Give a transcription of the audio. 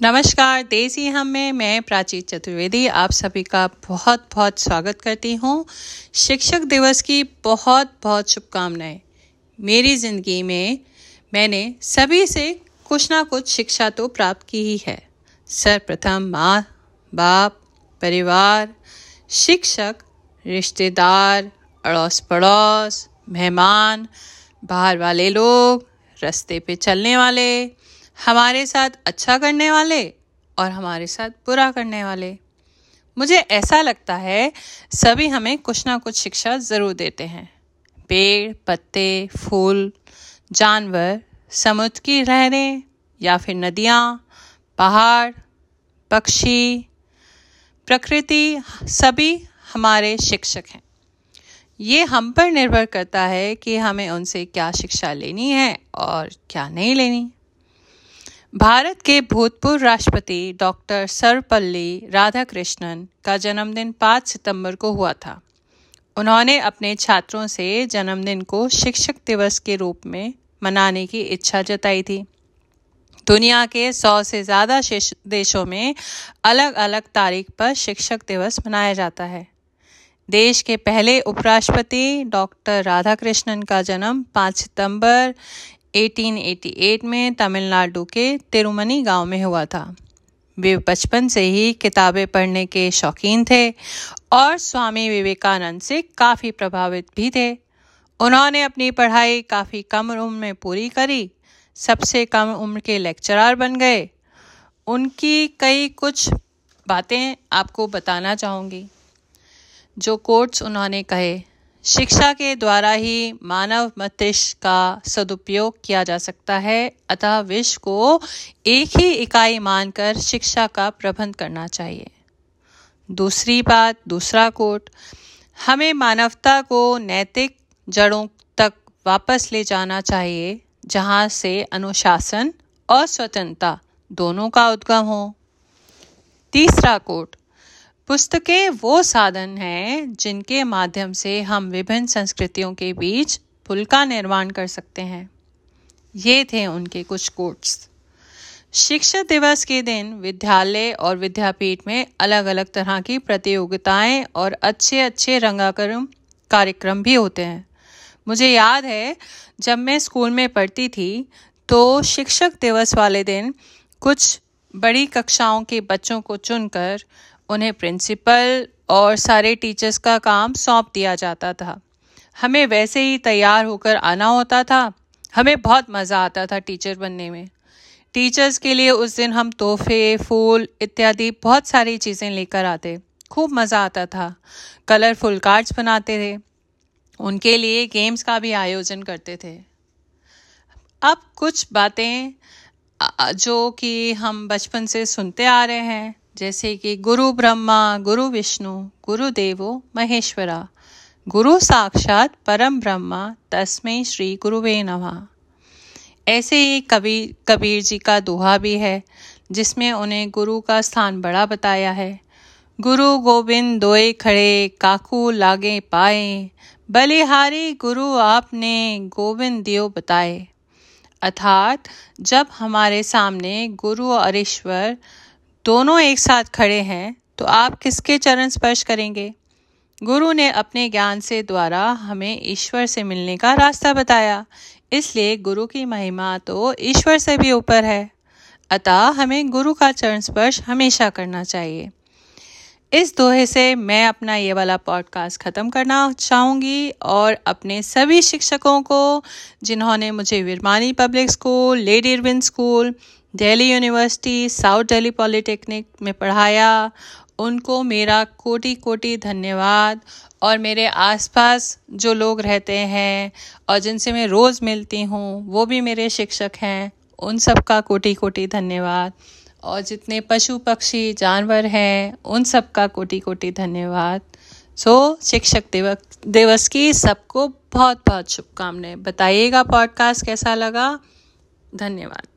नमस्कार, देसी हम में मैं प्राची चतुर्वेदी, आप सभी का बहुत बहुत स्वागत करती हूँ। शिक्षक दिवस की बहुत बहुत शुभकामनाएँ। मेरी ज़िंदगी में मैंने सभी से कुछ ना कुछ शिक्षा तो प्राप्त की ही है। सर्वप्रथम माँ, बाप, परिवार, शिक्षक, रिश्तेदार अड़ोस पड़ोस मेहमान, बाहर वाले लोग, रास्ते पे चलने वाले हमारे साथ अच्छा करने वाले और हमारे साथ बुरा करने वाले। मुझे ऐसा लगता है, सभी हमें कुछ ना कुछ शिक्षा ज़रूर देते हैं। पेड़, पत्ते, फूल, जानवर, समुद्र की लहरें या फिर नदियाँ, पहाड़, पक्षी, प्रकृति, सभी हमारे शिक्षक हैं। ये हम पर निर्भर करता है कि हमें उनसे क्या शिक्षा लेनी है और क्या नहीं लेनी। भारत के भूतपूर्व राष्ट्रपति डॉक्टर सर्वपल्ली राधाकृष्णन का जन्मदिन 5 सितंबर को हुआ था। उन्होंने अपने छात्रों से जन्मदिन को शिक्षक दिवस के रूप में मनाने की इच्छा जताई थी। दुनिया के सौ से ज़्यादा देशों में अलग अलग तारीख पर शिक्षक दिवस मनाया जाता है। देश के पहले उपराष्ट्रपति डॉक्टर राधाकृष्णन का जन्म 5 सितंबर 1888 में तमिलनाडु के तिरुमनी गाँव में हुआ था। वे बचपन से ही किताबें पढ़ने के शौकीन थे और स्वामी विवेकानंद से काफ़ी प्रभावित भी थे। उन्होंने अपनी पढ़ाई काफ़ी कम उम्र में पूरी करी, सबसे कम उम्र के लेक्चरर बन गए। उनकी कई कुछ बातें आपको बताना चाहूँगी। जो कोट्स उन्होंने कहे शिक्षा के द्वारा ही मानव मस्तिष्क का सदुपयोग किया जा सकता है, अतः विश्व को एक ही इकाई मानकर शिक्षा का प्रबंध करना चाहिए। दूसरी बात, दूसरा कोट, हमें मानवता को नैतिक जड़ों तक वापस ले जाना चाहिए, जहाँ से अनुशासन और स्वतंत्रता दोनों का उद्गम हो। तीसरा कोट पुस्तकें वो साधन हैं जिनके माध्यम से हम विभिन्न संस्कृतियों के बीच पुल का निर्माण कर सकते हैं। ये थे उनके कुछ कोट्स शिक्षक दिवस के दिन विद्यालय और विद्यापीठ में अलग अलग तरह की प्रतियोगिताएँ और अच्छे अच्छे रंगाकरम कार्यक्रम भी होते हैं। मुझे याद है, जब मैं स्कूल में पढ़ती थी तो शिक्षक दिवस वाले दिन कुछ बड़ी कक्षाओं के बच्चों को चुनकर उन्हें प्रिंसिपल और सारे टीचर्स का काम सौंप दिया जाता था। हमें वैसे ही तैयार होकर आना होता था। हमें बहुत मज़ा आता था टीचर बनने में। टीचर्स के लिए उस दिन हम तोहफे, फूल इत्यादि बहुत सारी चीज़ें लेकर आते। खूब मज़ा आता था। कलरफुल कार्ड्स बनाते थे। उनके लिए गेम्स का भी आयोजन करते थे। अब कुछ बातें जो कि हम बचपन से सुनते आ रहे हैं। जैसे कि गुरु ब्रह्मा, गुरु विष्णु, गुरु देवो, महेश्वरा। गुरु साक्षात परम ब्रह्मा, तस्मै श्री गुरुवे नमः। ऐसे ही कबीर कबीर जी का दोहा भी है, जिसमें उन्हें गुरु का स्थान बड़ा बताया है। गुरु गोविंद दोए खड़े, काकू लागे पाए, बलिहारी गुरु आपने गोविंद दियो बताए। अर्थात, जब हमारे सामने गुरु और ईश्वर दोनों एक साथ खड़े हैं तो आप किसके चरण स्पर्श करेंगे? गुरु ने अपने ज्ञान से द्वारा हमें ईश्वर से मिलने का रास्ता बताया। इसलिए गुरु की महिमा तो ईश्वर से भी ऊपर है। अतः हमें गुरु का चरण स्पर्श हमेशा करना चाहिए। इस दोहे से मैं अपना ये वाला पॉडकास्ट ख़त्म करना चाहूँगी और अपने सभी शिक्षकों को, जिन्होंने मुझे Virmani public school lady Irwin school Delhi university south Delhi polytechnic में पढ़ाया। उनको मेरा कोटि कोटि धन्यवाद। और मेरे आसपास जो लोग रहते हैं और जिनसे मैं रोज़ मिलती हूँ वो भी मेरे शिक्षक हैं। उन सब का कोटि कोटि धन्यवाद। और जितने पशु पक्षी जानवर हैं उन सब का कोटि कोटि धन्यवाद। सो so, शिक्षक दिवस दिवस की सबको बहुत बहुत शुभकामनाएँ। बताइएगा पॉडकास्ट कैसा लगा? धन्यवाद।